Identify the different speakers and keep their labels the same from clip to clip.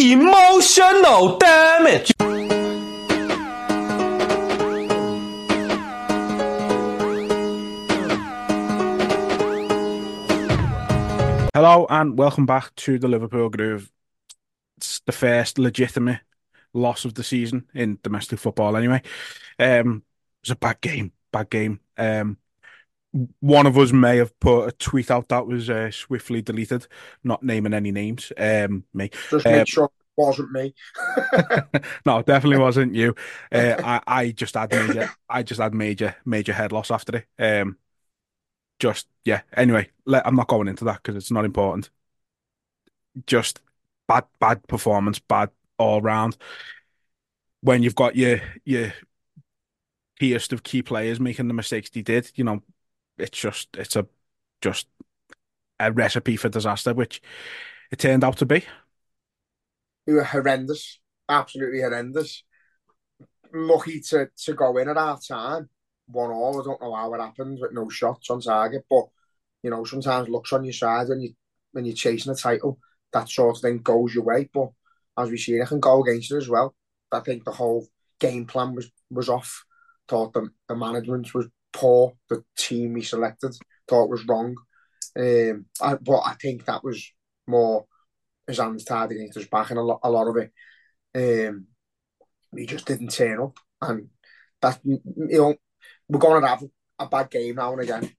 Speaker 1: Emotional damage.
Speaker 2: Hello and welcome back to the Liverpool Groove. It's the first legitimate loss of the season in domestic football, anyway. Um, it was a bad game, bad game. Um, one of us may have put a tweet out that was uh, swiftly deleted, not naming any names. Um, me.
Speaker 3: Just
Speaker 2: Um,
Speaker 3: make sure it wasn't me.
Speaker 2: no, it definitely wasn't you. Uh, I, I just had major, I just had major, major head loss after it. Um, just yeah. Anyway, let, I'm not going into that because it's not important. Just bad, bad performance, bad all round. When you've got your your keyest of key players making the mistakes they did, you know, it's just it's a just a recipe for disaster, which it turned out to be.
Speaker 3: We were horrendous, absolutely horrendous. Lucky to, to go in at half time, one all. I don't know how it happened with no shots on target, but you know sometimes looks on your side when you when you're chasing a title, that sort of thing goes your way. But as we see, it can go against it as well. I think the whole game plan was was off. Thought the the management was The team he selected thought was wrong. Um, I, but I think that was more his hands tied against his back, and a lot, a lot of it, um, he just didn't turn up, and that you know we're going to have a bad game now and again,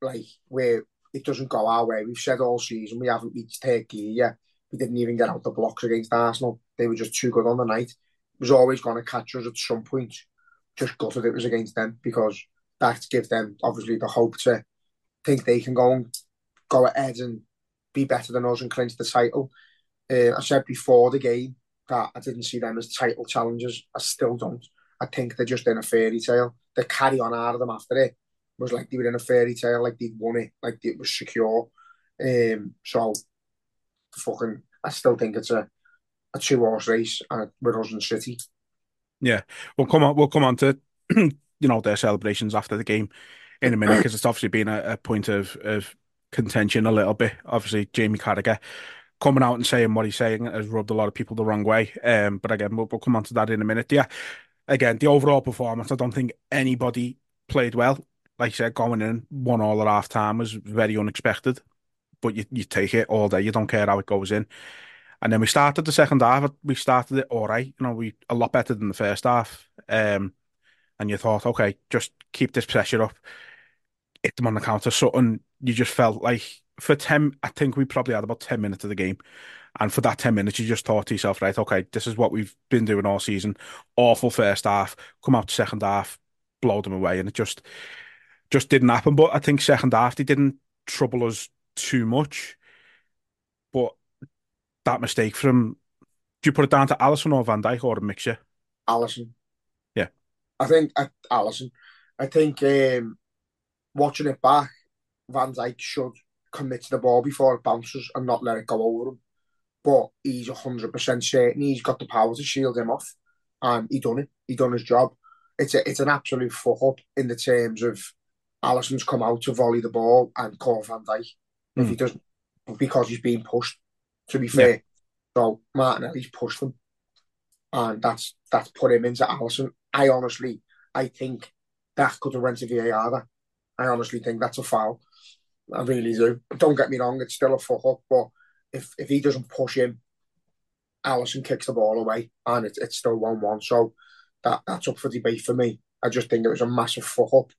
Speaker 3: like where it doesn't go our way. We've said all season we haven't reached gear yet. We didn't even get out the blocks against Arsenal. They were just too good on the night. It was always going to catch us at some point. Just gutted it was against them because that gives them obviously the hope to think they can go and go ahead and be better than us and clinch the title. Uh, I said before the game that I didn't see them as title challengers. I still don't. I think they're just in a fairy tale. The carry on out of them after it was like they were in a fairy tale, like they'd won it, like it was secure. Um, so fucking, I still think it's a a two horse race and with us and City.
Speaker 2: Yeah, we'll come on. We'll come on to you know their celebrations after the game in a minute because it's obviously been a, a point of of contention a little bit. Obviously, Jamie Carragher coming out and saying what he's saying has rubbed a lot of people the wrong way. Um, but again, we'll, we'll come on to that in a minute. Yeah, again, the overall performance, I don't think anybody played well. Like I said, going in one all at half time was very unexpected. But you, you take it all day. You don't care how it goes in. And then we started the second half. We started it all right. You know, we a lot better than the first half. Um, and you thought, okay, just keep this pressure up. Hit them on the counter. Something you just felt like for ten. I think we probably had about ten minutes of the game, and for that ten minutes, you just thought to yourself, right, okay, this is what we've been doing all season. Awful first half. Come out second half, blow them away, and it just just didn't happen. But I think second half they didn't trouble us too much. But that mistake from do you put it down to Alisson or Van Dijk or a mixture?
Speaker 3: Alisson.
Speaker 2: Yeah.
Speaker 3: I think uh, Alisson. I think um, watching it back, Van Dijk should commit to the ball before it bounces and not let it go over him. But he's hundred percent certain he's got the power to shield him off, and he done it. He done his job. It's a, it's an absolute fuck up in the terms of Alisson's come out to volley the ball and call Van Dijk if
Speaker 2: Hmm.
Speaker 3: he doesn't because he's being pushed. To be fair, so Martinelli's pushed him, and that's that's put him into Alisson. I honestly, I think that could have went to VAR. That. I honestly think that's a foul. I really do. Don't get me wrong; it's still a fuck up. But if if he doesn't push him, Alisson kicks the ball away, and it's it's still one one. So that that's up for debate for me. I just think it was a massive fuck up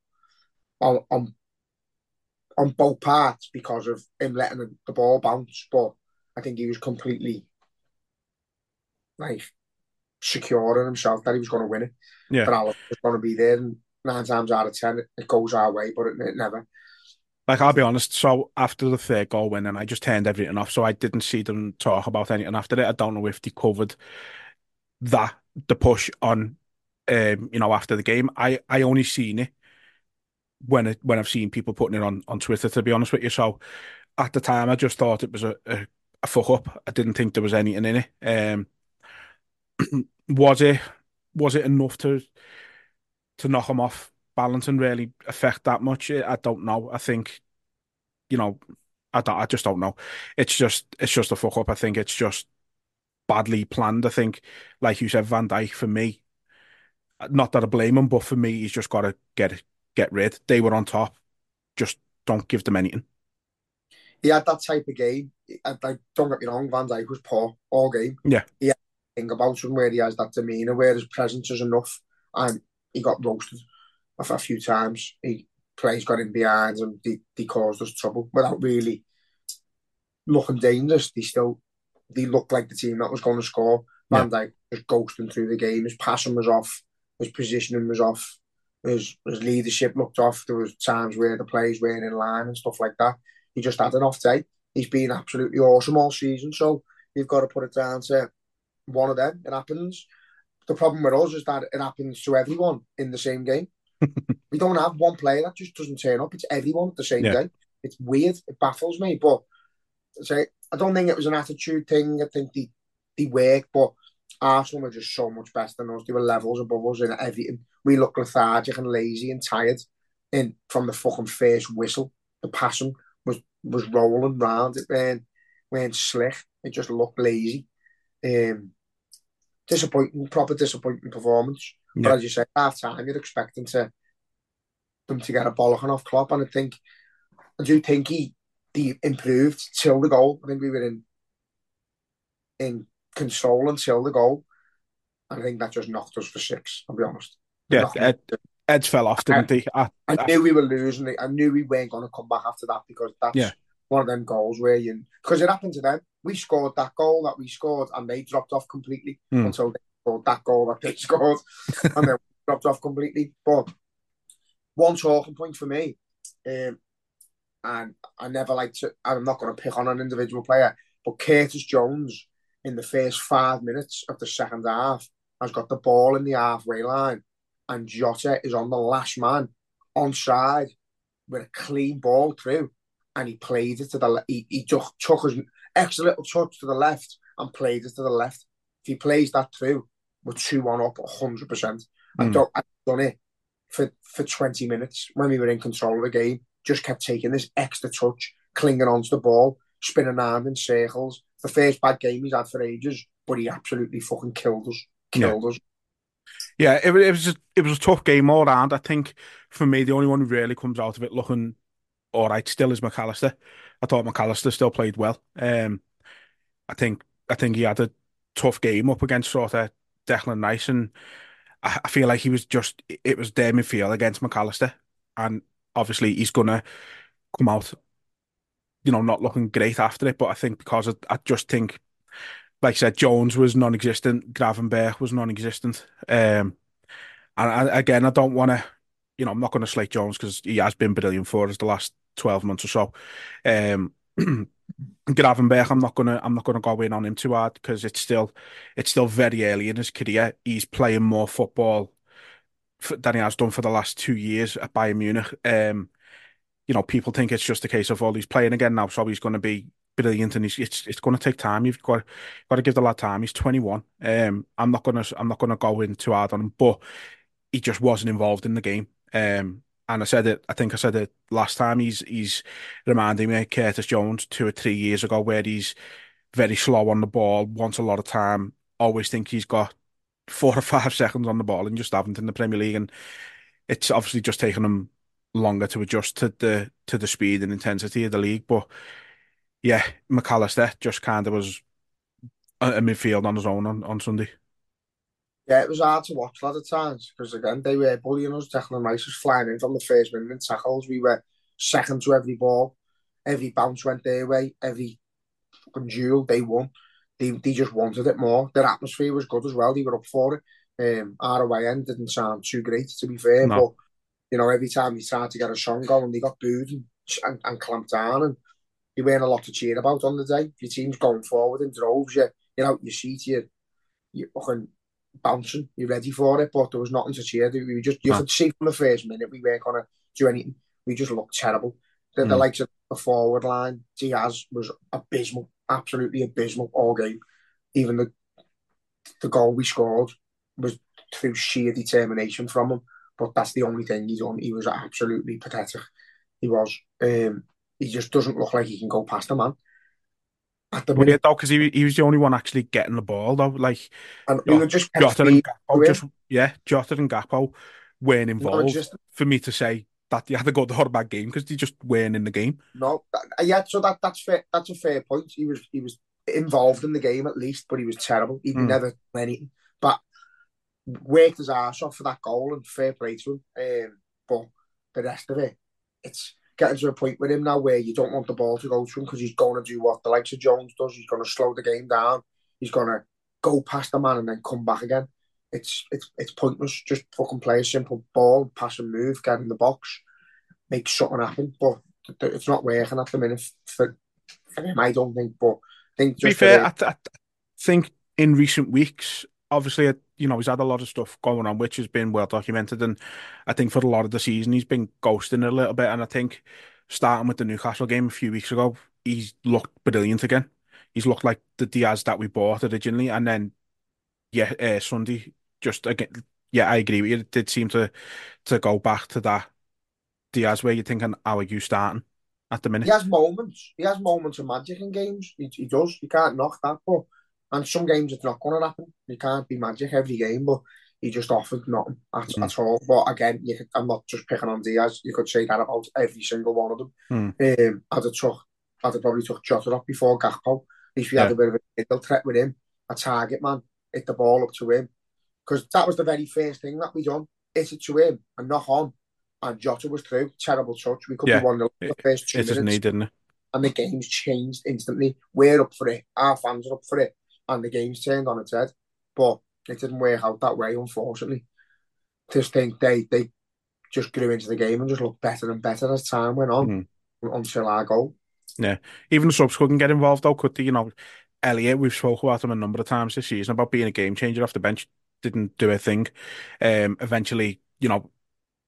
Speaker 3: on on on both parts because of him letting the, the ball bounce. But I think he was completely like secure in himself that he was going to win it.
Speaker 2: Yeah.
Speaker 3: But Alisson was going to be there, and nine times out of ten, it, it goes our way, but it, it never.
Speaker 2: Like I'll be honest, so after the third goal win, and I just turned everything off, so I didn't see them talk about anything after it. I don't know if they covered that the push on, um, you know, after the game. I I only seen it when it when I've seen people putting it on on Twitter. To be honest with you, so at the time I just thought it was a a, a fuck up. I didn't think there was anything in it. Um, was it was it enough to to knock him off balance and really affect that much? I don't know. I think, you know, I don't, I just don't know. It's just it's just a fuck up. I think it's just badly planned. I think, like you said, Van Dijk for me, not that I blame him, but for me, he's just got to get get rid. They were on top. Just don't give them anything.
Speaker 3: He had that type of game. I don't get me wrong, Van Dijk was poor all game.
Speaker 2: Yeah.
Speaker 3: He had thing about him where he has that demeanour, where his presence is enough, and he got roasted a, a few times. He plays got in behind and they, they caused us trouble without really looking dangerous. They still they looked like the team that was going to score. Van Dijk was ghosting through the game. His passing was off. His positioning was off. His, his leadership looked off. There was times where the players weren't in line and stuff like that. He just had an off day. He's been absolutely awesome all season. So you've got to put it down to one of them. It happens. The problem with us is that it happens to everyone in the same game. we don't have one player that just doesn't turn up. It's everyone at the same
Speaker 2: Yeah.
Speaker 3: game. It's weird. It baffles me. But say I don't think it was an attitude thing. I think they they work, but Arsenal were just so much better than us. They were levels above us in everything. We look lethargic and lazy and tired. And from the fucking first whistle, the passing was was rolling round. It weren't, weren't slick. It just looked lazy. Um, disappointing, proper disappointing performance. But as you say, half time, you're expecting to them to get a bollocking off Klopp, and I think I do think he he improved till the goal. I think we were in in control until the goal. And I think that just knocked us for six. I'll be honest.
Speaker 2: Yeah,
Speaker 3: Knocked-
Speaker 2: Ed, Ed's fell off, didn't he? I,
Speaker 3: I
Speaker 2: I-
Speaker 3: knew we were losing. I knew we weren't going to come back after that because that's
Speaker 2: Yeah.
Speaker 3: One of them goals where you because it happened to them. We scored that goal that we scored, and they dropped off completely
Speaker 2: Hmm.
Speaker 3: until they scored that goal that they scored, and then we dropped off completely. But one talking point for me, um, and I never like to. I'm not going to pick on an individual player, but Curtis Jones in the first five minutes of the second half has got the ball in the halfway line, and Jota is on the last man onside with a clean ball through, and he played it to the left. He, he took, took his extra little touch to the left and played it to the left. If he plays that through, we're two one up, hundred percent. I
Speaker 2: Mm.
Speaker 3: don't. I've done it for for twenty minutes when we were in control of the game. Just kept taking this extra touch, clinging onto the ball, spinning around in circles. The first bad game he's had for ages, but he absolutely fucking killed us. Killed us.
Speaker 2: Yeah, it, it was just, it was a tough game all round. I think for me, the only one who really comes out of it looking all right still is McAllister. I thought McAllister still played well. Um, I think I think he had a tough game up against sort of Declan Rice, and I, I feel like he was just it was their midfield against McAllister, and obviously he's gonna come out, you know, not looking great after it. But I think because of, I just think, like I said, Jones was non-existent, Gravenberg was non-existent. Um, and I, again, I don't want to, you know, I'm not going to slate Jones because he has been brilliant for us the last 12 months or so. Um, Gravenberg, I'm not gonna, I'm not gonna go in on him too hard because it's still, it's still very early in his career. He's playing more football than he has done for the last two years at Bayern Munich. Um, you know, people think it's just a case of, oh, he's playing again now, so he's going to be brilliant, and he's it's it's going to take time. You've got got to give the lad time. He's 21. Um, I'm not gonna I'm not gonna go in too hard on him, but he just wasn't involved in the game. Um, and I said it. I think I said it last time. He's he's reminding me of Curtis Jones two or three years ago, where he's very slow on the ball, wants a lot of time, always think he's got four or five seconds on the ball, and just haven't in the Premier League. And it's obviously just taken him longer to adjust to the to the speed and intensity of the league. But yeah, McAllister just kind of was a, midfield on his own on, on Sunday.
Speaker 3: Yeah, it was hard to watch a lot of times because again they were bullying us. Declan Rice was flying in from the first minute in tackles. We were second to every ball. Every bounce went their way. Every duel they won. They they just wanted it more. Their atmosphere was good as well. They were up for it. Um, ROIN didn't sound too great to be fair,
Speaker 2: No.
Speaker 3: but you know every time they tried to get a song going, they got booed and and, and clamp down. And you weren't a lot to cheer about on the day. Your team's going forward in droves. You, you're out your seat. You're, you're fucking bouncing. You're ready for it. But there was nothing to cheer. We were just, you could see from the first minute we weren't going to do anything. We just looked terrible. The, mm. the likes of the forward line, Diaz was abysmal, absolutely abysmal all game. Even the the goal we scored was through sheer determination from him. But that's the only thing he's done. He was absolutely pathetic. He was. Um, he just doesn't look like he can go past a man.
Speaker 2: At the minute, though, because he, he was the only one actually getting the ball, though. Like,
Speaker 3: and we were just
Speaker 2: Jota and Gakpo, just yeah, Jota and Gakpo weren't involved just, for me to say that he had a good or bad game because they just weren't in the game.
Speaker 3: No, that, yeah, so that that's fair. That's a fair point. He was he was involved in the game at least, but he was terrible. He mm. never anything. But worked his ass off for that goal and fair play to him. Um, but the rest of it, it's getting to a point with him now where you don't want the ball to go to him because he's going to do what the likes of Jones does. He's going to slow the game down. He's going to go past the man and then come back again. It's it's it's pointless. Just fucking play a simple ball, pass and move, get in the box, make something happen. But it's not working at the minute for, for him. I don't think. But I think
Speaker 2: to be fair, I, I think in recent weeks, obviously, you know, he's had a lot of stuff going on, which has been well documented. And I think for a lot of the season, he's been ghosting a little bit. And I think starting with the Newcastle game a few weeks ago, he's looked brilliant again. He's looked like the Diaz that we bought originally. And then, yeah, uh, Sunday, just again, yeah, I agree with you. It did seem to to go back to that Diaz where you're thinking, how are you starting at the minute?
Speaker 3: He has moments. He has moments of magic in games. He, he does. You can't knock that. But and some games it's not going to happen. You can't be magic every game, but he just offered nothing at, mm. at all. But again, you could, I'm not just picking on Diaz. You could say that about every single one of them. Mm. Um, I'd have took, I'd have probably took Jota up before Gakpo. At least we yeah. had a bit of a middle threat with him, a target man, hit the ball up to him. Because that was the very first thing that we done. Hit it to him and knock on. And Jota was through. Terrible touch. We could yeah. be one of the first two it minutes.
Speaker 2: didn't it?
Speaker 3: And the game's changed instantly. We're up for it. Our fans are up for it and the game's turned on its head. But it didn't work out that way, unfortunately. Just think they they just grew into the game and just looked better and better as time went on mm. until our goal.
Speaker 2: Yeah, even the subs couldn't get involved though, could they? You know, Elliot, we've spoken about him a number of times this season about being a game changer off the bench. Didn't do a thing. Um, eventually, you know,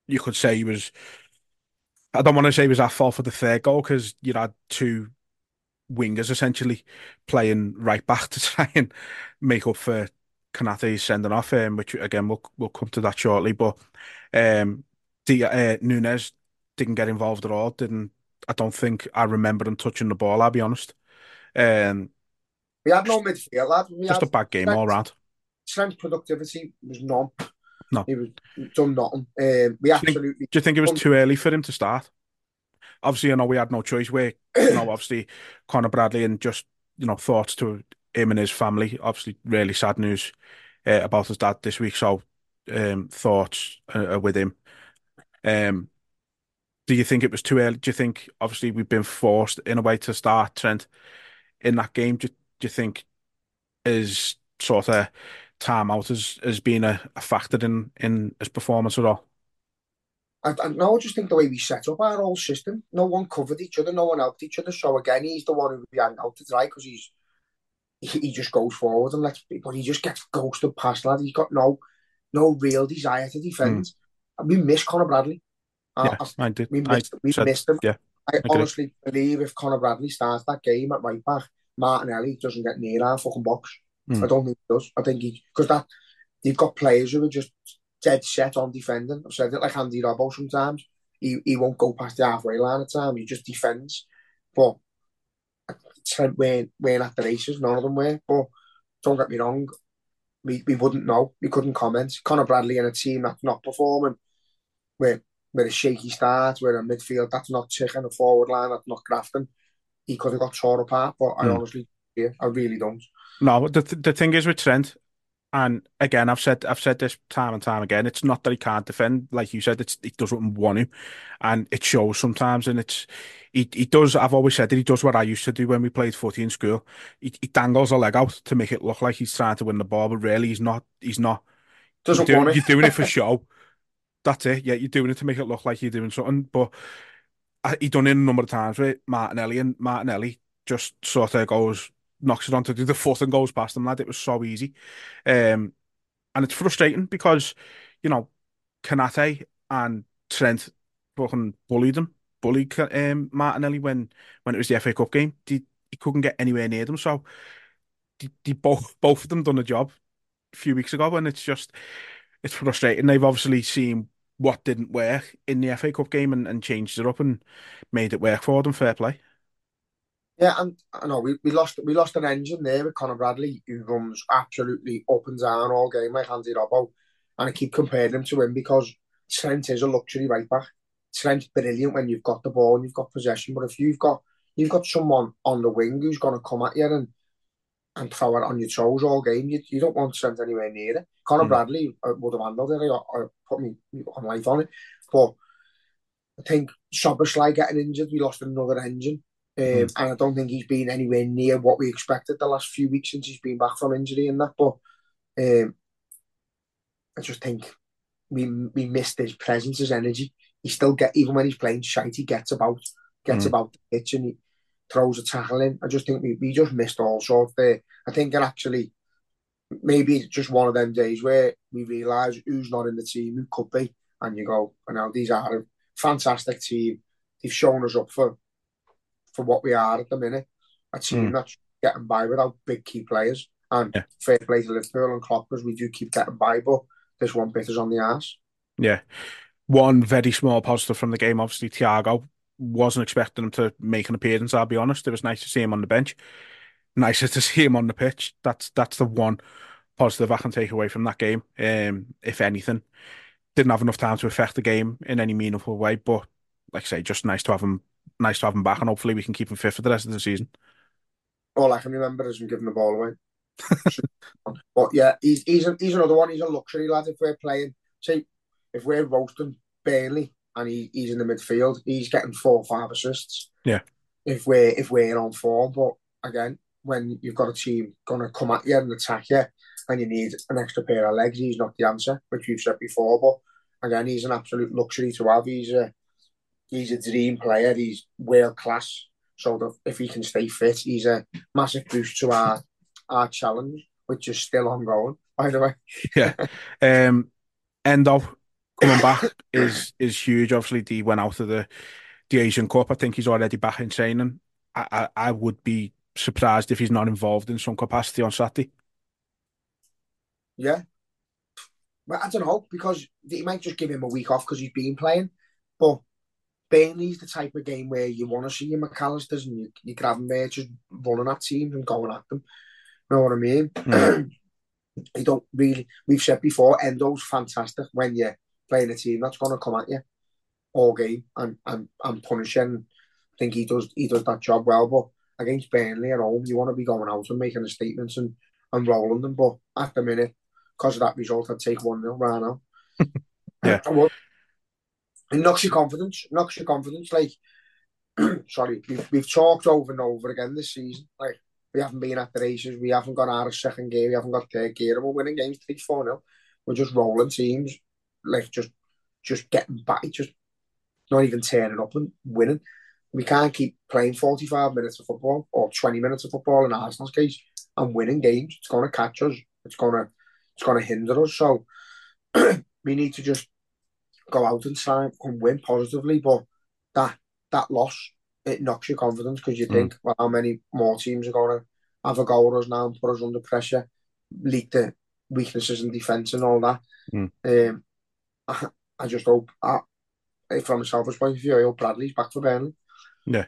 Speaker 2: you could say he was. I don't want to say he was at fault for the third goal because you had two wingers essentially playing right back to try and make up for Konaté's sending off, um, which again we'll we'll come to that shortly. But um, the uh, Nunez didn't get involved at all. Didn't I? Don't think I remember him touching the ball. I'll be honest. Um,
Speaker 3: we had no midfield, lad.
Speaker 2: We just a bad game strength, all round.
Speaker 3: Strength productivity was none.
Speaker 2: No,
Speaker 3: he was done nothing. Um, we absolutely.
Speaker 2: Do you think it was too early for him to start? Obviously, I know we had no choice. We, you know, obviously, Conor Bradley and just, you know, thoughts to him and his family. Obviously, really sad news uh, about his dad this week. So, um, thoughts uh, with him. Um, do you think it was too early? Do you think, obviously, we've been forced in a way to start Trent in that game? Do, do you think is sort of time out has, has been a, a factor in, in his performance at all?
Speaker 3: I, I, no, I just think the way we set up our whole system, no one covered each other, no one helped each other. So again, he's the one who we hang out to dry because he's he, he, just goes forward and lets but he just gets ghosted past lad. He's got no no real desire to defend. Mm. And we miss Conor Bradley.
Speaker 2: Yeah, I, I did.
Speaker 3: We missed, I we said, missed him.
Speaker 2: Yeah,
Speaker 3: I, I honestly believe if Conor Bradley starts that game at right back, Martinelli doesn't get near our fucking box. Mm. I don't think he does. I think he because that you've got players who are just dead set on defending. I've said it like Andy Robbo sometimes. He, he won't go past the halfway line at time. He just defends. But Trent weren't, weren't at the races. None of them were. But don't get me wrong. We, we wouldn't know. We couldn't comment. Conor Bradley and a team that's not performing with, with a shaky start, with a midfield that's not ticking, a forward line that's not crafting, he could have got torn apart. But I mm. honestly, yeah, I really don't.
Speaker 2: No, the, the thing is with Trent, and again, I've said I've said this time and time again. It's not that he can't defend, like you said. It's he doesn't want him, and it shows sometimes. And it's he he does. I've always said that he does what I used to do when we played footy in school. He, he dangles a leg out to make it look like he's trying to win the ball, but really he's not. He's not.
Speaker 3: Doesn't
Speaker 2: you're
Speaker 3: want
Speaker 2: doing, it. You're doing it for show. That's it. Yeah, you're doing it to make it look like you're doing something. But he done it a number of times with Martinelli, and Martinelli just sort of goes, knocks it onto the foot and goes past him, lad. It was so easy. Um, and it's frustrating because, you know, Konate and Trent fucking bullied him, bullied um, Martinelli when when it was the FA Cup game. He, he couldn't get anywhere near them. So they, they both both of them done a job a few weeks ago, and it's just it's frustrating. They've obviously seen what didn't work in the FA Cup game and, and changed it up and made it work for them. Fair play.
Speaker 3: Yeah, and I know we, we lost we lost an engine there with Conor Bradley, who runs absolutely up and down all game like Andy Robbo, and I keep comparing him to him because Trent is a luxury right back. Trent's brilliant when you've got the ball and you've got possession, but if you've got you've got someone on the wing who's going to come at you and and throw it on your toes all game, you, you don't want Trent anywhere near it. Conor mm. Bradley uh, would have handled it. I, I put me on life on it, but I think Szoboszlai getting injured, we lost another engine. Um, mm. And I don't think he's been anywhere near what we expected the last few weeks since he's been back from injury and that. But um, I just think we we missed his presence, his energy. He still get even when he's playing shite, he gets about, gets mm. about the pitch and he throws a tackle in. I just think we, we just missed all sorts there. I think it actually maybe it's just one of them days where we realise who's not in the team, who could be, and you go, and now these are a fantastic team. They've shown us up for for what we are at the minute. A team mm. that's getting by without big key players. And yeah. fair play to Liverpool and Klopp because we do keep getting by, but this one bit is on the ass.
Speaker 2: Yeah. One very small positive from the game, obviously, Thiago wasn't expecting him to make an appearance, I'll be honest. It was nice to see him on the bench. Nicer to see him on the pitch. That's that's the one positive I can take away from that game. Um, if anything. Didn't have enough time to affect the game in any meaningful way, but like I say, just nice to have him nice to have him back, and hopefully we can keep him fit for the rest of the season.
Speaker 3: All I can remember is him giving the ball away. but yeah, he's he's a, he's another one. He's a luxury lad. If we're playing, say, if we're roasting Burnley and he, he's in the midfield, he's getting four or five assists.
Speaker 2: Yeah.
Speaker 3: If we're if we're on form, but again, when you've got a team going to come at you and attack you, and you need an extra pair of legs, he's not the answer, which we've said before. But again, he's an absolute luxury to have. He's a he's a dream player. He's world class. So if he can stay fit, he's a massive boost to our our challenge, which is still ongoing. By the way,
Speaker 2: yeah. Um, Endo coming back is is huge. Obviously, he went out of the the Asian Cup. I think he's already back in training. I, I, I would be surprised if he's not involved in some capacity on Saturday.
Speaker 3: Yeah, but I don't know because he might just give him a week off because he's been playing. But Burnley's the type of game where you want to see your McAllisters and you, you grab them there just running at teams and going at them. You know what I mean? Mm. you don't really, we've said before, Endo's fantastic when you're playing a team that's going to come at you all game and, and, and punishing. I think he does he does that job well, but against Burnley at home, you want to be going out and making the statements and, and rolling them. But at the minute, because of that result, I'd take 1 0 right now.
Speaker 2: yeah
Speaker 3: it knocks your confidence. Knocks your confidence. Like, sorry, we've, we've talked over and over again this season. Like, we haven't been at the races. We haven't got out of second gear. We haven't got third gear. And we're winning games 3 4 0. We're just rolling teams. Like, just just getting back. Just not even turning up and winning. We can't keep playing 45 minutes of football or 20 minutes of football in Arsenal's case and winning games. It's going to catch us. It's going to it's going to hinder us. So we need to just go out and sign and win positively, but that that loss it knocks your confidence because you mm. think, well, how many more teams are going to have a goal at us now and put us under pressure, leak the weaknesses in defence and all that. Mm. Um, I, I, just hope, I, from a selfish point of view, I hope Bradley's back for Burnley.
Speaker 2: Yeah,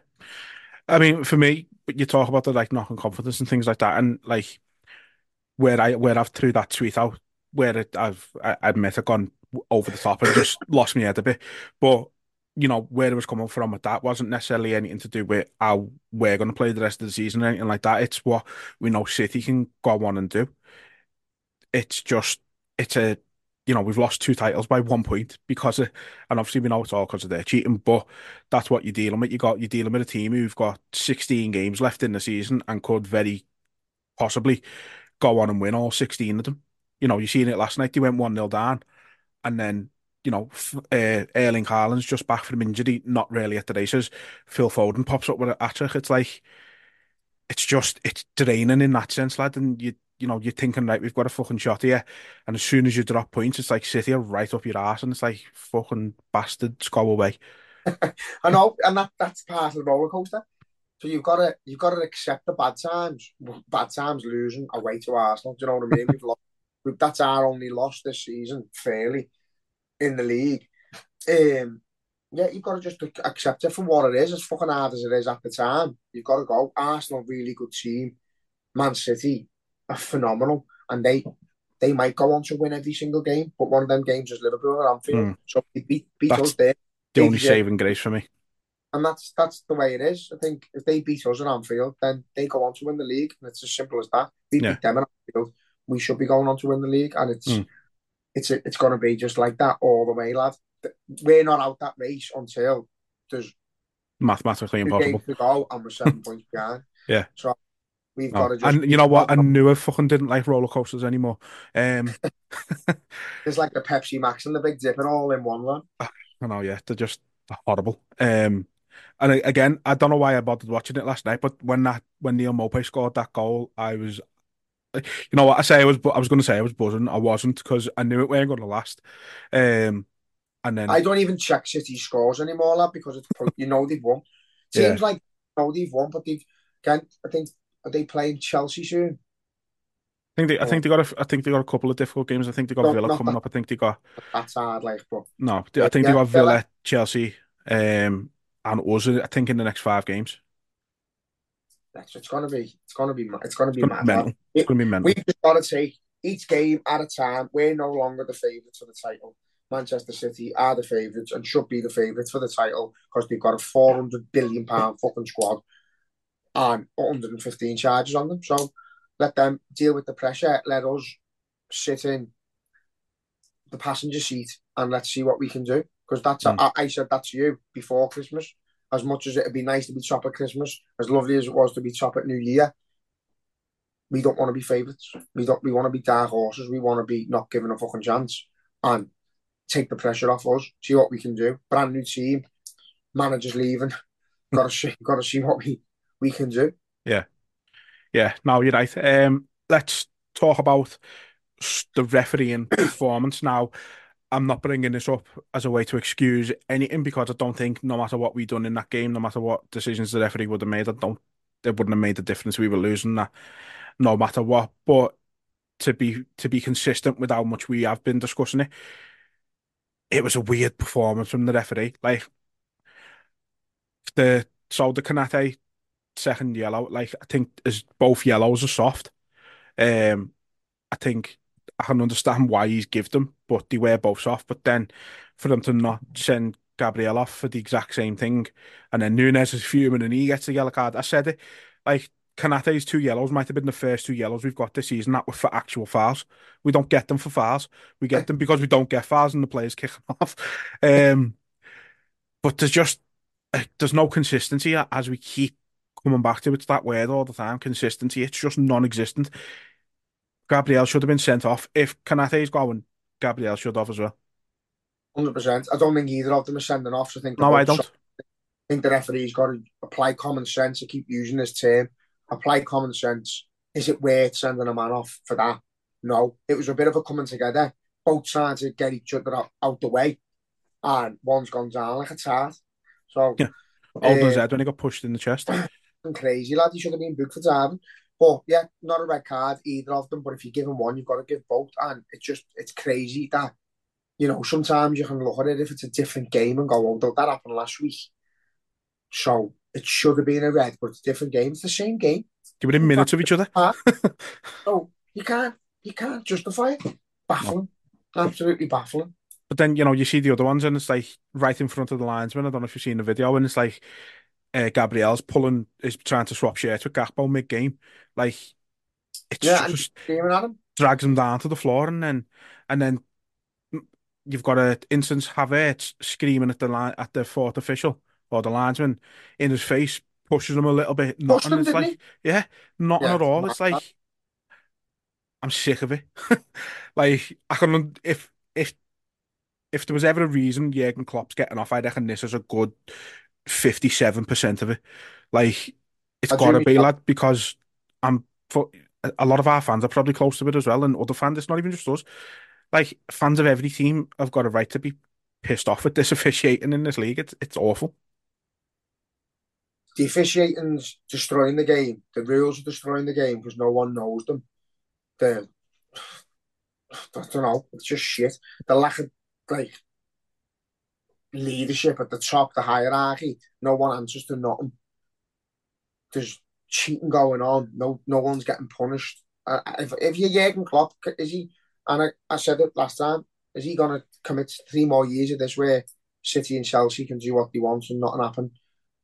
Speaker 2: I mean, for me, you talk about the like knocking confidence and things like that, and like where I where I've threw that tweet out, where it, I've I admit I've gone over the top and just lost me head a bit. But you know where it was coming from with that wasn't necessarily anything to do with how we're going to play the rest of the season or anything like that. It's what we know City can go on and do. It's just it's a you know we've lost two titles by one point because of, and obviously we know it's all because of their cheating. But that's what you're dealing with. You got you're dealing with a team who've got 16 games left in the season and could very possibly go on and win all 16 of them. You know, you seen it last night. They went one 0 down and then you know, uh, Erling Haaland's just back from injury, not really at the races. Phil Foden pops up with a hat trick. It's like, it's just, it's draining in that sense, lad. And you, you know, you're thinking, right, we've got a fucking shot here. And as soon as you drop points, it's like City are right up your ass. And it's like, fucking bastards, go away.
Speaker 3: I know, and that, that's part of the roller coaster. So you've got to you've got to accept the bad times. Bad times losing away to Arsenal. Do you know what I mean? We've lost. That's our only loss this season, fairly, in the league. Um, yeah, you've got to just accept it for what it is. As fucking hard as it is at the time, you've got to go. Arsenal, really good team. Man City, are phenomenal, and they they might go on to win every single game. But one of them games is Liverpool at Anfield, mm. so they beat beat
Speaker 2: that's
Speaker 3: us there.
Speaker 2: The only saving grace for me
Speaker 3: and that's that's the way it is. I think if they beat us at Anfield, then they go on to win the league, and it's as simple as that. They yeah. beat them at Anfield, we should be going on to win the league, and it's mm. it's it's going to be just like that all the way, lad. We're not out that race until there's
Speaker 2: mathematically impossible
Speaker 3: to go, and we're seven points behind.
Speaker 2: Yeah,
Speaker 3: so we've no. got to.
Speaker 2: Just and you know what? I knew I fucking didn't like roller coasters anymore. Um,
Speaker 3: it's like the Pepsi Max and the Big Dip and all in one, one.
Speaker 2: I know, yeah, they're just horrible. Um, and again, I don't know why I bothered watching it last night, but when that when Neal Maupay scored that goal, I was, you know what I say, I was I was going to say I was buzzing. I wasn't because I knew it weren't going to last. Um, and then
Speaker 3: I don't even check City scores anymore, lad, because it's you know they've won. Seems yeah. like you know they've won, but they've can I think are they playing Chelsea soon?
Speaker 2: I think they, I think they got a, I think they got a couple of difficult games. I think they got no, Villa coming that, up. I think they got
Speaker 3: that's hard, like, but
Speaker 2: no, I think yeah, they got Villa, Villa, Chelsea, um, and us, I think, in the next five games.
Speaker 3: That's it's gonna be. It's gonna be. It's gonna be it's
Speaker 2: mad. Mental. It's gonna be mental.
Speaker 3: We've just got to take each game at a time. We're no longer the favourites for the title. Manchester City are the favourites and should be the favourites for the title because they've got a four hundred billion pound fucking squad and 115 charges on them. So let them deal with the pressure. Let us sit in the passenger seat and let's see what we can do because that's mm. I, I, said that to you before Christmas. As much as it'd be nice to be top at Christmas, as lovely as it was to be top at New Year, we don't want to be favourites. We don't. We want to be dark horses. We want to be not given a fucking chance and take the pressure off us. See what we can do. Brand new team, managers leaving. got to see. Got to see what we we can do.
Speaker 2: Yeah, yeah. Now you're right. Um, let's talk about the refereeing performance now. I'm not bringing this up as a way to excuse anything because I don't think no matter what we done in that game, no matter what decisions the referee would have made, I don't it wouldn't have made the difference. We were losing that no matter what. But to be to be consistent with how much we have been discussing it, it was a weird performance from the referee. Like the so the Konate second yellow, like I think is both yellows are soft. Um I think I can understand why he's give them, but they were both off. But then for them to not send Gabriel off for the exact same thing, and then Nunez is fuming and he gets a yellow card. I said it, like Konate's two yellows might have been the first two yellows we've got this season that were for actual fouls. We don't get them for fouls. We get them because we don't get fouls and the players kick them off. Um, but there's just there's no consistency as we keep coming back to it's that word all the time. Consistency. It's just non-existent. Gabriel should have been sent off. If Canate's going, Gabriel should off as well.
Speaker 3: 100%. I don't think either of them are sending off. So I think
Speaker 2: no, I don't. Shot. I
Speaker 3: think the referee's got to apply common sense. I keep using this term. Apply common sense. Is it worth sending a man off for that? No. It was a bit of a coming together. Both trying to get each other out, out, the way. And one's gone down like a tart. So...
Speaker 2: Yeah. Alden's uh, head when he got pushed in the chest.
Speaker 3: crazy, lad. He should have been booked for diving. But yeah, not a red card either of them. But if you give them one, you've got to give both, and it's just it's crazy that you know sometimes you can look at it if it's a different game and go, "Oh, that happened last week," so it should have been a red, but it's a different game. It's the same game.
Speaker 2: Give it a minute of each other.
Speaker 3: so you can't you can't justify it. Baffling, no. absolutely baffling.
Speaker 2: But then you know you see the other ones, and it's like right in front of the linesman. I don't know if you've seen the video, and it's like uh, Gabriel's pulling is trying to swap shirts with Gakpo mid game. Like it's yeah, just drags him down to the floor, and then and then you've got a instance Havertz screaming at the line at the fourth official or the linesman in his face, pushes him a little bit. Nothing. Him, it's like he? yeah, nothing yeah, at all. It's like I'm sick of it. like I can if if if there was ever a reason Jurgen Klopp's getting off, I reckon this is a good 57% of it. Like, it's got to be,
Speaker 3: that.
Speaker 2: lad, because I'm for a lot of our fans are probably close to it as well, and other fans, it's not even just us. Like, fans of every team have got a right to be pissed off at this officiating in this league. It's it's awful.
Speaker 3: The officiating's destroying the game. The rules are destroying the game because no one knows them. The I don't know. It's just shit. The lack of like leadership at the top, the hierarchy. No one answers to nothing. There's cheating going on. No, no one's getting punished. Uh, if if you're Jurgen Klopp, is he? And I, I said it last time. Is he gonna commit three more years of this where City and Chelsea can do what they want and nothing happen?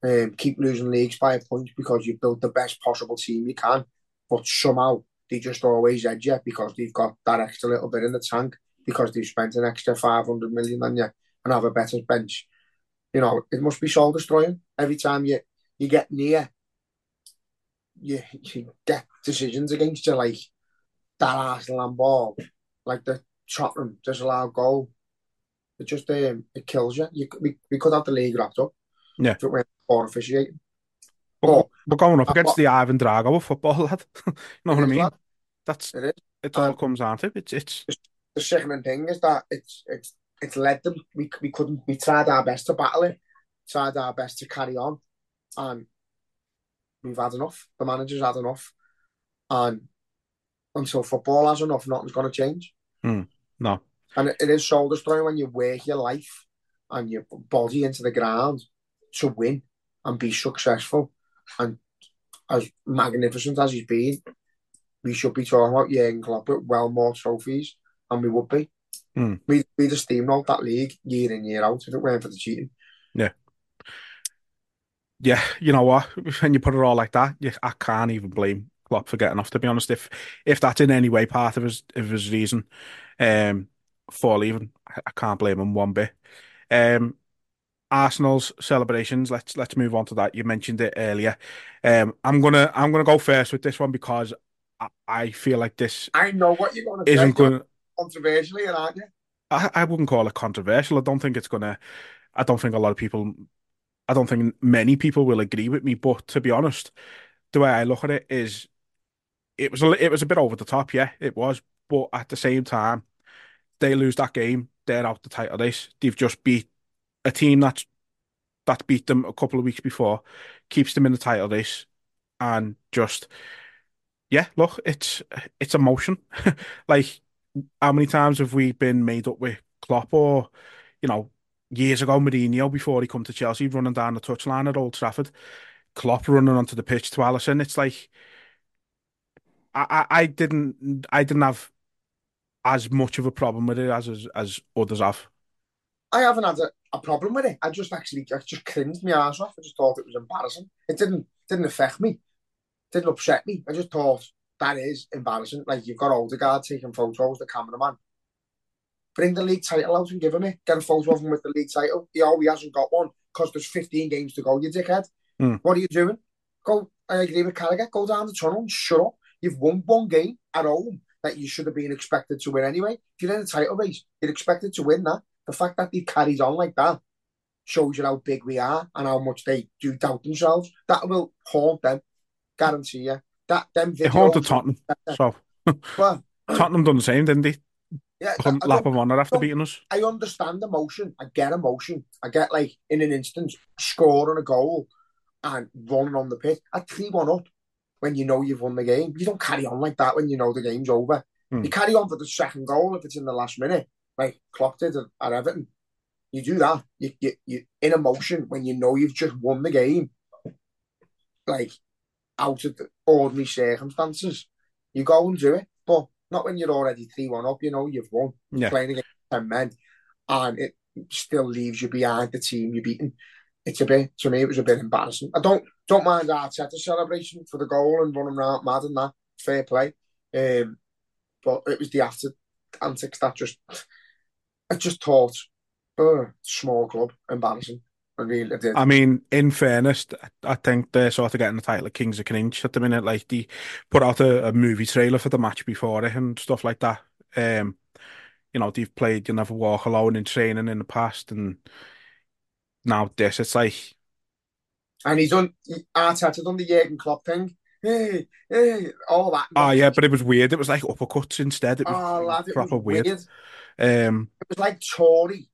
Speaker 3: Um, keep losing leagues by a point because you've built the best possible team you can, but somehow they just always edge you because they've got that extra little bit in the tank because they've spent an extra five hundred million on you and have a better bench. You know, it must be soul destroying every time you you get near. You, you get decisions against you like that Arsenal and ball, like the Tottenham disallowed goal. It just um, it kills you. You we, we could have the league wrapped up.
Speaker 2: Yeah.
Speaker 3: if it went for officiating. But
Speaker 2: we're going up against the Ivan Drago of football, lad. you know what I mean?
Speaker 3: lad.
Speaker 2: That's
Speaker 3: It is.
Speaker 2: it. All
Speaker 3: And-
Speaker 2: comes down to it. It's it's
Speaker 3: the sickening thing is that it's it's it's led them. We we couldn't. We tried our best to battle it, tried our best to carry on, and we've had enough. The manager's had enough, and until football has enough, nothing's going to change.
Speaker 2: Hmm, no.
Speaker 3: And it, it is soul destroying when you work your life and your body into the ground to win and be successful. And as magnificent as he's been, we should be talking about Jurgen Klopp with well more trophies, and we would be.
Speaker 2: Hmm.
Speaker 3: We we'd have steamrolled that league year in year out if it weren't for the cheating.
Speaker 2: Yeah, Yeah, you know what? When you put it all like that, you, I can't even blame Klopp for getting off. To be honest, if if that's in any way part of his of his reason um, for leaving, I, can't blame him one bit. Um, Arsenal's celebrations. Let's let's move on to that. You mentioned it earlier. Um, I'm gonna I'm gonna go first with this one because I, I feel like this
Speaker 3: I know what you're going to
Speaker 2: isn't going.
Speaker 3: Controversially, aren't you?
Speaker 2: I, I wouldn't call it controversial. I don't think it's gonna. I don't think a lot of people. I don't think many people will agree with me. But to be honest, the way I look at it is, it was a, it was a bit over the top. Yeah, it was. But at the same time, they lose that game, they're out the title race. They've just beat a team that's that beat them a couple of weeks before, keeps them in the title race, and just yeah, look, it's it's emotion. like how many times have we been made up with Klopp or you know years ago Mourinho before he come to Chelsea running down the touchline at Old Trafford, Klopp running onto the pitch to Alisson. It's like I, I, I didn't I didn't have as much of a problem with it as as, as others have.
Speaker 3: I haven't had a, a problem with it. I just actually I just cringed my ass off. I just thought it was embarrassing. It didn't didn't affect me. It didn't upset me. I just thought that is embarrassing. Like you've got Odegaard taking photos, the cameraman. Bring the league title out and give him it. Get a photo of him with the league title. He, he hasn't got one because there's 15 games to go, you dickhead.
Speaker 2: Hmm.
Speaker 3: What are you doing? Go, I agree with Carragher. Go down the tunnel and shut up. You've won one game at home that you should have been expected to win anyway. If you're in a title race, you're expected to win that. The fact that they carried on like that shows you how big we are and how much they do doubt themselves. That will haunt them, guarantee you. That them
Speaker 2: It haunted
Speaker 3: videos.
Speaker 2: Tottenham, so
Speaker 3: Well,
Speaker 2: Tottenham done the same, didn't they?
Speaker 3: yeah, I,
Speaker 2: lap of honour after beating us.
Speaker 3: I understand emotion. I get emotion. I get like in an instance scoring a goal and running on the pitch at three one up when you know you've won the game. You don't carry on like that when you know the game's over.
Speaker 2: Hmm.
Speaker 3: You carry on for the second goal if it's in the last minute, like Klopp did at, at Everton. You do that. You, you you in emotion when you know you've just won the game, like out of the ordinary circumstances. You go and do it, but not when you're already three one up. You know you've won
Speaker 2: Yeah,
Speaker 3: playing against 10 men and it still leaves you behind the team you're beating. It's a bit, to me, it was a bit embarrassing. I don't don't mind Arteta's celebration for the goal and running around mad and that. Fair play. Um, but it was the after antics that just, I just thought, oh, small club, embarrassing. I did.
Speaker 2: I mean, in fairness, I think they're sort of getting the title of Kings of Cringe at the minute. Like they put out a, a movie trailer for the match before it and stuff like that. Um, you know, they've played You Never Walk Alone in training in the past, and now this, it's like.
Speaker 3: And he's done, Arteta done the Jurgen Klopp thing. Hey, hey, all that.
Speaker 2: Oh, yeah, but it was weird. It was like uppercuts instead. It was
Speaker 3: oh, lad, it
Speaker 2: proper
Speaker 3: was
Speaker 2: weird.
Speaker 3: weird.
Speaker 2: Um,
Speaker 3: It was like Tory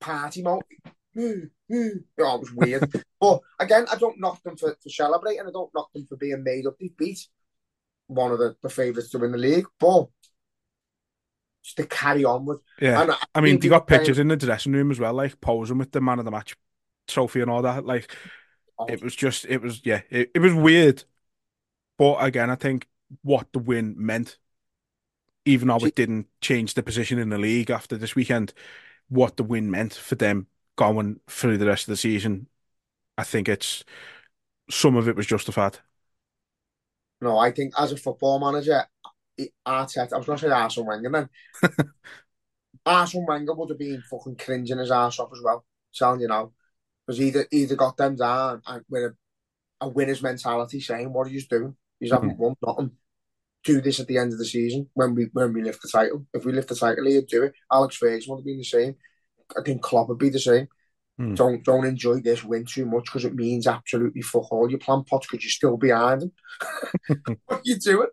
Speaker 3: party mode. Mm-hmm. Oh, it was weird. but again, I don't knock them for, for celebrating. I don't knock them for being made up. They beat one of the, the favourites to win the league. But just to carry on with.
Speaker 2: yeah.
Speaker 3: And
Speaker 2: I mean,
Speaker 3: think
Speaker 2: they
Speaker 3: they
Speaker 2: got pictures
Speaker 3: playing-
Speaker 2: in the dressing room as well, like posing with the man of the match trophy and all that. Like,
Speaker 3: Oh,
Speaker 2: it was just, it was, yeah, it, it was weird. But again, I think what the win meant, even though it didn't change the position in the league after this weekend, what the win meant for them going through the rest of the season, I think it's some of it was justified.
Speaker 3: No, I think as a football manager, Arteta, I was going to say Arsene Wenger then. Arsene Wenger would have been fucking cringing his ass off as well, telling you now. Because either either got them down and with a, a winner's mentality saying, What are you doing? You haven't mm-hmm. won nothing. Do this at the end of the season when we when we lift the title. If we lift the title, he'd do it. Alex Ferguson would have been the same. I think Klopp would be the same.
Speaker 2: Hmm.
Speaker 3: Don't don't enjoy this win too much because it means absolutely fuck all. You plan pots because you're still behind them. what are you doing?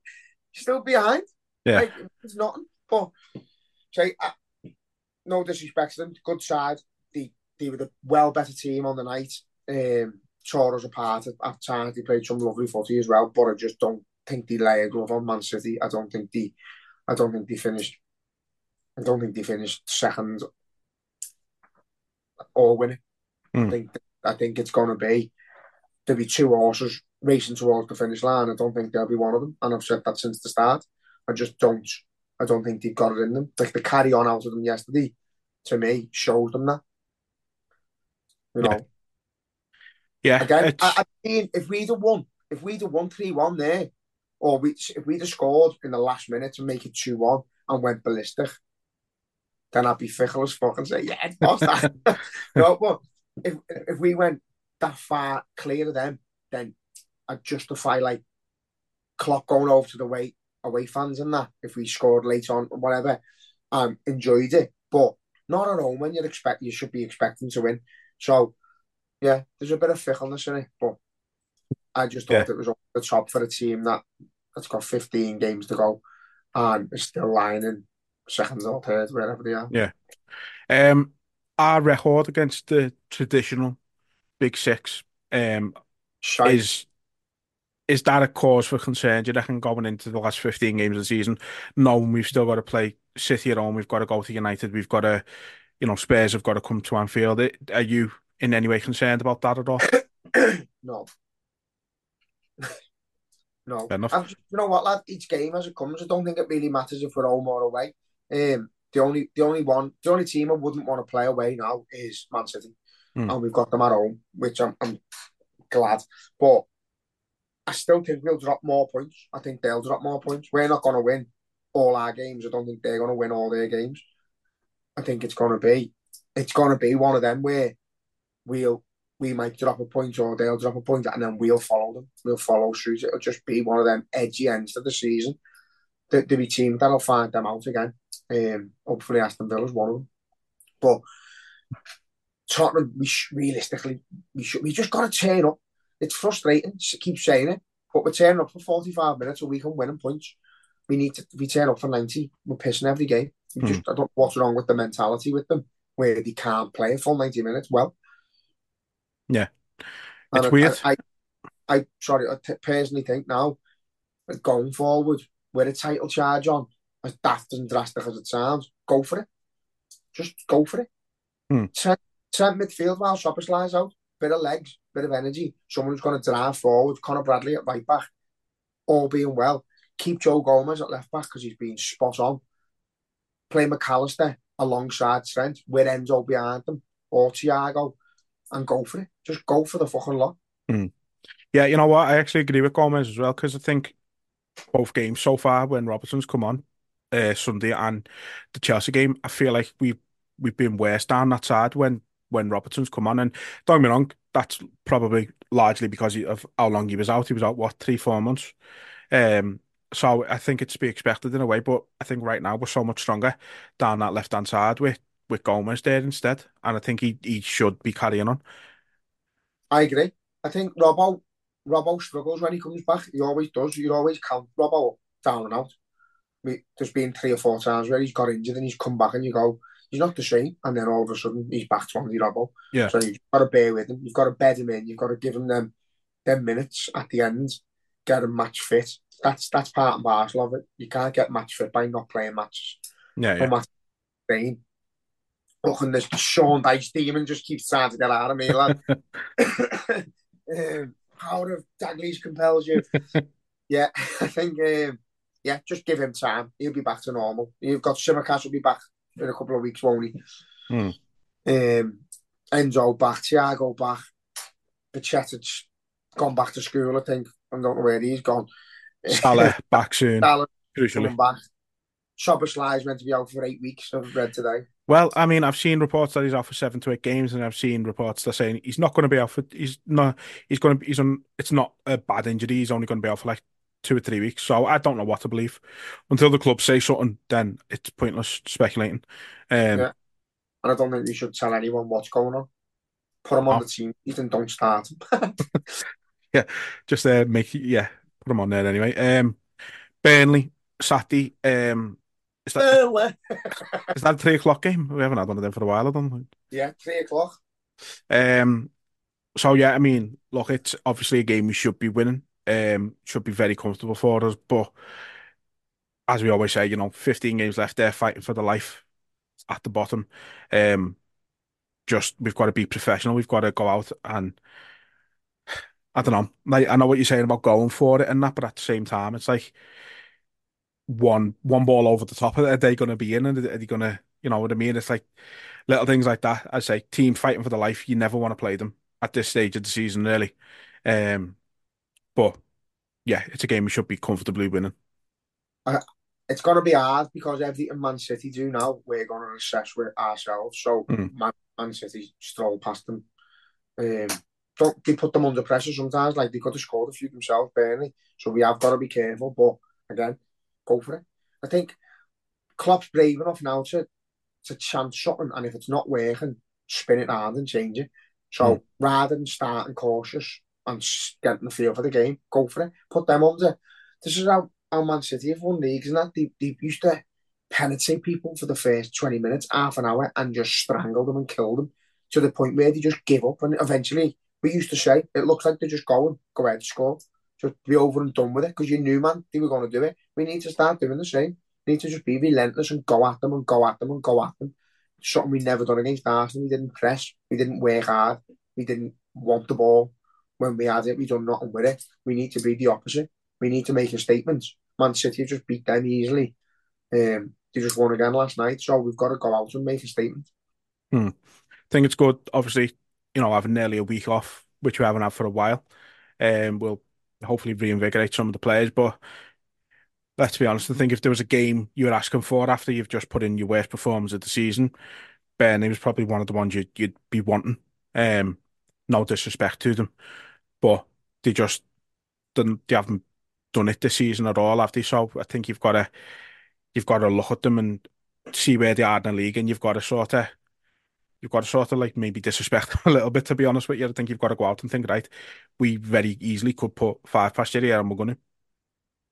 Speaker 3: You're still behind.
Speaker 2: Yeah.
Speaker 3: Like, it's nothing. But say, uh, no disrespect to them, good side. They they were the well better team on the night. Um, tore us apart at, at times. They played some lovely footy as well, but I just don't think they lay a glove on Man City. I don't think they, I don't think they finished. I don't think they finished second or winning. I
Speaker 2: Hmm.
Speaker 3: think I think it's going to be there'll be two horses racing towards the finish line. I don't think there'll be one of them, and I've said that since the start. I just don't. I don't think they've got it in them. Like the carry on out of them yesterday, to me, showed them that. You know,
Speaker 2: Yeah,
Speaker 3: again, I, I mean, if we'd have won, if we'd have won three one there, or we if we'd have scored in the last minute to make it two one and went ballistic, then I'd be fickle as fuck and say, yeah, what's that? no, but if if we went that far clear of them, then I'd justify like Klopp going over to the way away fans and that if we scored late on or whatever. Um, enjoyed it, but not at home when you expect you should be expecting to win. So yeah, there's a bit of fickleness in it, but I just thought
Speaker 2: Yeah.
Speaker 3: it was over the top for a team that that's got 15 games to go and is still lying in second or third, wherever they are.
Speaker 2: um, our record against the traditional Big Six, um,
Speaker 3: Shite.
Speaker 2: is is that a cause for concern? Do you reckon going into the last 15 games of the season, knowing we've still got to play City at home, we've got to go to United, we've got to, you know, Spurs have got to come to Anfield. Are you in any way concerned about that at all?
Speaker 3: No. no.
Speaker 2: Fair enough.
Speaker 3: I've- you know what, lad? Each game as it comes, I don't think it really matters if we're home or away. Um, the only, the only one, the only team I wouldn't want to play away now is Man City,
Speaker 2: Hmm.
Speaker 3: and we've got them at home, which I'm, I'm glad. But I still think we'll drop more points. I think they'll drop more points. We're not going to win all our games. I don't think they're going to win all their games. I think it's going to be, it's going to be one of them where we'll we might drop a point or they'll drop a point and then we'll follow them. We'll follow suit. It'll just be one of them edgy ends of the season. There- There'll be team that'll find them out again. Um, hopefully Aston Villa's one of them. But Tottenham, we sh- realistically, we should we just got to turn up. It's frustrating to keep saying it, but we're turning up for 45 minutes a week and winning points. We need to we turn up for 90. We're pissing every game. We
Speaker 2: Hmm.
Speaker 3: just I don't know what's wrong with the mentality with them where they can't play a full 90 minutes well.
Speaker 2: Yeah. It's
Speaker 3: I-
Speaker 2: weird.
Speaker 3: I, I, I sorry, I t- personally think now, going forward, with a title charge on, as daft and drastic as it sounds, go for it. Just go for it.
Speaker 2: Hmm.
Speaker 3: Send, send midfield while Szoboszlai's out. Bit of legs, bit of energy. Someone who's going to drive forward. Conor Bradley at right back. All being well. Keep Joe Gomez at left back because he's been spot on. Play Mac Allister alongside Trent with Endo behind them or Thiago and go for it. Just go for the fucking lot.
Speaker 2: Yeah, you know what? I actually agree with Gomez as well because I think both games so far when Robertson's come on, uh, Sunday and the Chelsea game, I feel like we've we've been worse down that side when when Robertson's come on. And don't get me wrong, that's probably largely because of how long he was out. He was out what three, four months. Um, So I think it's to be expected in a way, but I think right now we're so much stronger down that left hand side with with Gomez there instead, and I think he he should be carrying on.
Speaker 3: I agree. I think Robbo Robbo struggles when he comes back. He always does. You always count Robbo down and out. There's been three or four times where he's got injured and he's come back and you go, he's not the same. And then all of a sudden he's back to Andy Robbo.
Speaker 2: Yeah.
Speaker 3: So you've got to bear with him. You've got to bed him in. You've got to give him them, them minutes at the end, get him match fit. That's that's part and parcel of it. You can't get match fit by not playing matches.
Speaker 2: Yeah,
Speaker 3: No
Speaker 2: yeah.
Speaker 3: matter playing. Look, and this Sean Dyche demon just keeps trying to get out of me, lad. um, power of Dalglish compels you. yeah, I think, um, yeah, just give him time. He'll be back to normal. You've got Tsimikas will be back in a couple of weeks, won't he?
Speaker 2: Hmm.
Speaker 3: Um, Endo back, Thiago back, Bajcetic's gone back to school, I think. I don't know where he's gone.
Speaker 2: Salah back soon,
Speaker 3: Salah
Speaker 2: crucially.
Speaker 3: coming back. Szoboszlai's meant to be out for eight weeks, I've read today.
Speaker 2: Well, I mean, I've seen reports that he's out for seven to eight games, and I've seen reports that saying he's not going to be out for. He's not. He's going to. Be he's on. It's not a bad injury. He's only going to be out for like two or three weeks. So I don't know what to believe until the club say something. Then it's pointless speculating. Um,
Speaker 3: Yeah. And I don't think we should tell anyone what's going on. Put him on
Speaker 2: No.
Speaker 3: the team, even don't start him.
Speaker 2: just uh, make yeah, put him on there anyway. Um, Burnley Saturday. Um, is that is that a three o'clock game? We haven't had one of them for a while. I don't think.
Speaker 3: yeah, three o'clock.
Speaker 2: Um, so yeah, I mean, look, it's obviously a game we should be winning. Um, should be very comfortable for us, but as we always say, you know, 15 games left there, fighting for the life at the bottom. Um, just we've got to be professional. We've got to go out and I don't know. Like I know what you're saying about going for it and that, but at the same time, it's like one one ball over the top. Are they going to be in? And are they going to, you know what I mean? It's like little things like that. I say, team fighting for the life. You never want to play them at this stage of the season, really. Um, but yeah, it's a game we should be comfortably winning.
Speaker 3: It's going to be hard because everything Man City do now, we're going to assess with ourselves. So
Speaker 2: Mm.
Speaker 3: Man, Man City stroll past them. Um, don't they put them under pressure sometimes? Like they could have scored a few themselves, Burnley. So we have got to be careful. But again, go for it. I think Klopp's brave enough now to to chance something, and if it's not working, spin it around and change it. So
Speaker 2: Mm.
Speaker 3: rather than starting cautious and getting the feel for the game, go for it. Put them under. This is how, how Man City have won leagues, and that they, they used to penetrate people for the first 20 minutes, half an hour, and just strangle them and kill them to the point where they just give up. And eventually, we used to say, it looks like they're just going, go ahead, score. Just be over and done with it because you knew, man, they were going to do it. We need to start doing the same. We need to just be relentless and go at them and go at them and go at them. Something we never done against Arsenal. We didn't press. We didn't work hard. We didn't want the ball. When we had it, we done nothing with it. We need to be the opposite. We need to make a statement. Man City just beat them easily. Um, they just won again last night, so we've got to go out and make a statement.
Speaker 2: I think it's good, obviously, you know, having nearly a week off, which we haven't had for a while. Um, will hopefully reinvigorate some of the players. But let's be honest, I think if there was a game you were asking for after you've just put in your worst performance of the season, Burnley was probably one of the ones you'd, you'd be wanting. Um, no disrespect to them, but they just didn't, they haven't done it this season at all, have they? So I think you've got to you've got to look at them and see where they are in the league, and you've got to sort of you've got to sort of like maybe disrespect them a little bit, to be honest with you. I think you've got to go out and think, right, we very easily could put five past here and we're going to.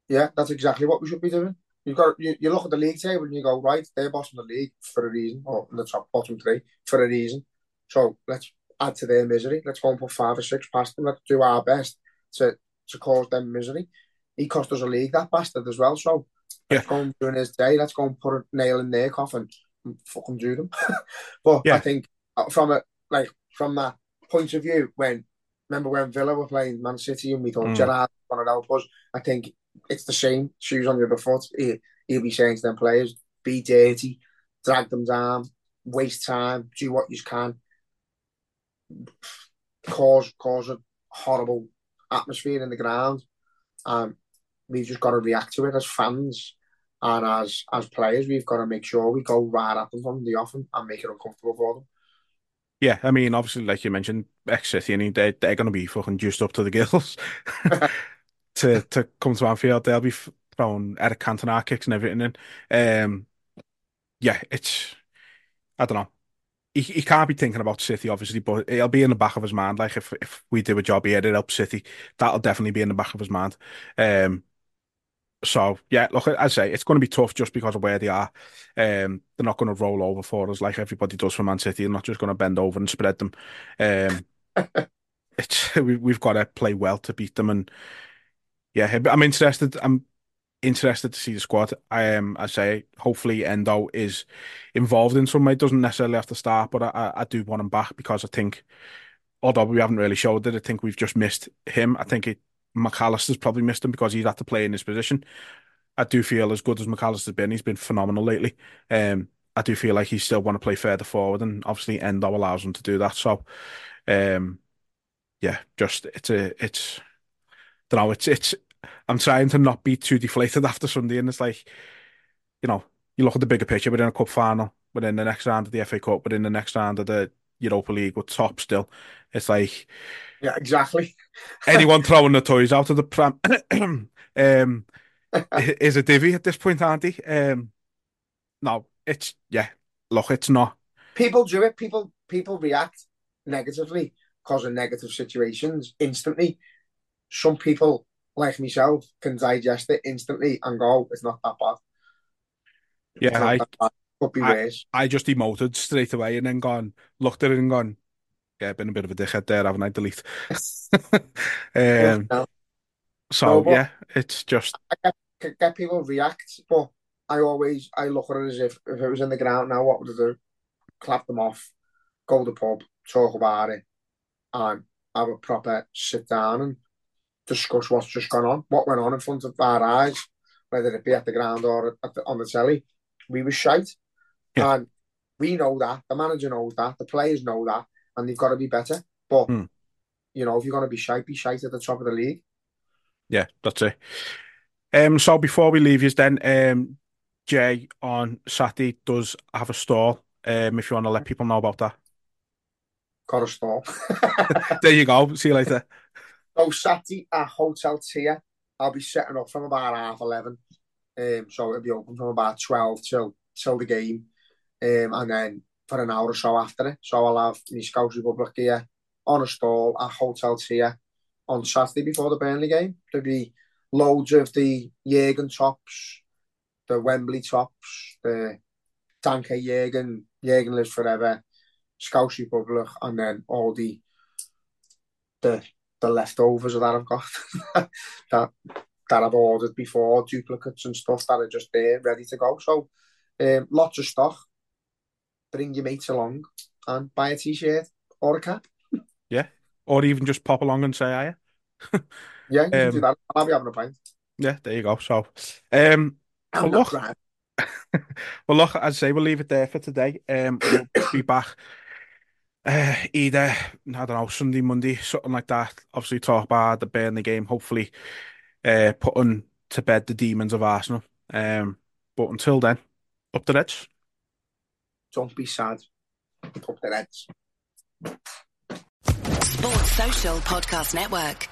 Speaker 3: Yeah, that's exactly what we should be doing. You've got you, you look at the league table and you go, right, they're of the league for a reason, or in the top bottom three for a reason. So let's add to their misery. Let's go and put five or six past them. Let's do our best to to cause them misery. He cost us a league, that bastard as well. So let's go and do his day. Let's go and put a nail in their coffin and fucking do them. but
Speaker 2: Yeah.
Speaker 3: I think uh, from a like from that point of view, when remember when Villa were playing Man City and we thought
Speaker 2: Mm.
Speaker 3: Gerrard wanted to help us, I think it's the same. Shoes on the other foot. He, he'll be saying to them players, be dirty, drag them down, waste time, do what you can, cause cause a horrible atmosphere in the ground. Um, we've just got to react to it as fans and as as players. We've got to make sure we go right at them from the off and, and make it uncomfortable for them.
Speaker 2: Yeah, I mean, obviously, like you mentioned, ex City, and they they're going to be fucking juiced up to the gills to to come to Anfield. They'll be throwing Eric Cantona kicks and everything in. Um, yeah, it's I don't know. He, he can't be thinking about City, obviously, but it'll be in the back of his mind. Like if if we do a job here, it helps City. That'll definitely be in the back of his mind. Um, so yeah, look, I say it's going to be tough just because of where they are. Um, they're not going to roll over for us like everybody does for Man City. They're not just going to bend over and spread them. Um, it's we, we've got to play well to beat them, and yeah, I'm interested. I'm interested to see the squad. I um, I say hopefully Endo is involved in some way. Doesn't necessarily have to start, but I, I do want him back because I think, although we haven't really showed it, I think we've just missed him. I think it Mac Allister's probably missed him because he's had to play in his position. I do feel as good as Mac Allister's been, he's been phenomenal lately. Um, I do feel like he still want to play further forward, and obviously Endo allows him to do that. So, um, yeah, just it's a it's, I don't know, it's it's. I'm trying to not be too deflated after Sunday, and it's like, you know, you look at the bigger picture. We're in a cup final, we're in the next round of the FA Cup, we're in the next round of the Europa League, we're top still. It's like
Speaker 3: yeah, exactly.
Speaker 2: Anyone throwing the toys out of the pram um, is a divvy at this point, aren't they? Um, no, it's yeah. Look, it's not.
Speaker 3: People do it. People people react negatively of negative situations instantly. Some people, like myself, can digest it instantly and go, "It's not that bad."
Speaker 2: Yeah, I,
Speaker 3: Could be
Speaker 2: I, I just emoted straight away and then gone, looked at it and gone, yeah, been a bit of a dickhead there, haven't I? Delete. um, no. So no, yeah, it's just
Speaker 3: I get, get, people react, but I always I look at it as if if it was in the ground now, what would I do? Clap them off, go to the pub, talk about it, and have a proper sit down and discuss what's just gone on, what went on in front of our eyes, whether it be at the ground or the, on the telly. We were shite, yeah. and we know that. The manager knows that. The players know that and they've got to be better. But mm. you know, if you're going to be shite, be shite at the top of the league.
Speaker 2: Yeah, that's it. Um, so before we leave you, then um, Jay on Saturday does have a stall. Um, if you want to let people know about that.
Speaker 3: Got a stall.
Speaker 2: there you go. See you later.
Speaker 3: So Saturday at Hotel Tia, I'll be setting up from about half eleven. Um, so it'll be open from about twelve till till the game, um, and then for an hour or so after it. So I'll have my Scouse Republic gear on a stall at Hotel Tia on Saturday before the Burnley game. There'll be loads of the Jurgen tops, the Wembley tops, the Danke Jurgen, Jurgen lives forever, Scouse Republic, and then all the the the leftovers that I've got that that I've ordered before, duplicates and stuff that are just there ready to go. So um, lots of stock bring your mates along and buy a t-shirt or a cap.
Speaker 2: Yeah, or even just pop along and say, "Are
Speaker 3: you?" yeah, um, do that. I'll be having a pint.
Speaker 2: Yeah, there you go. So, um, well, look, well, look, as I say, we'll leave it there for today. Um, we'll be back uh, either I don't know Sunday, Monday, something like that. Obviously, talk about the Burnley game. Hopefully, uh, putting to bed the demons of Arsenal. Um, but until then, up the Reds.
Speaker 3: Don't be sad. Up the Reds.
Speaker 4: Sports Social Podcast Network.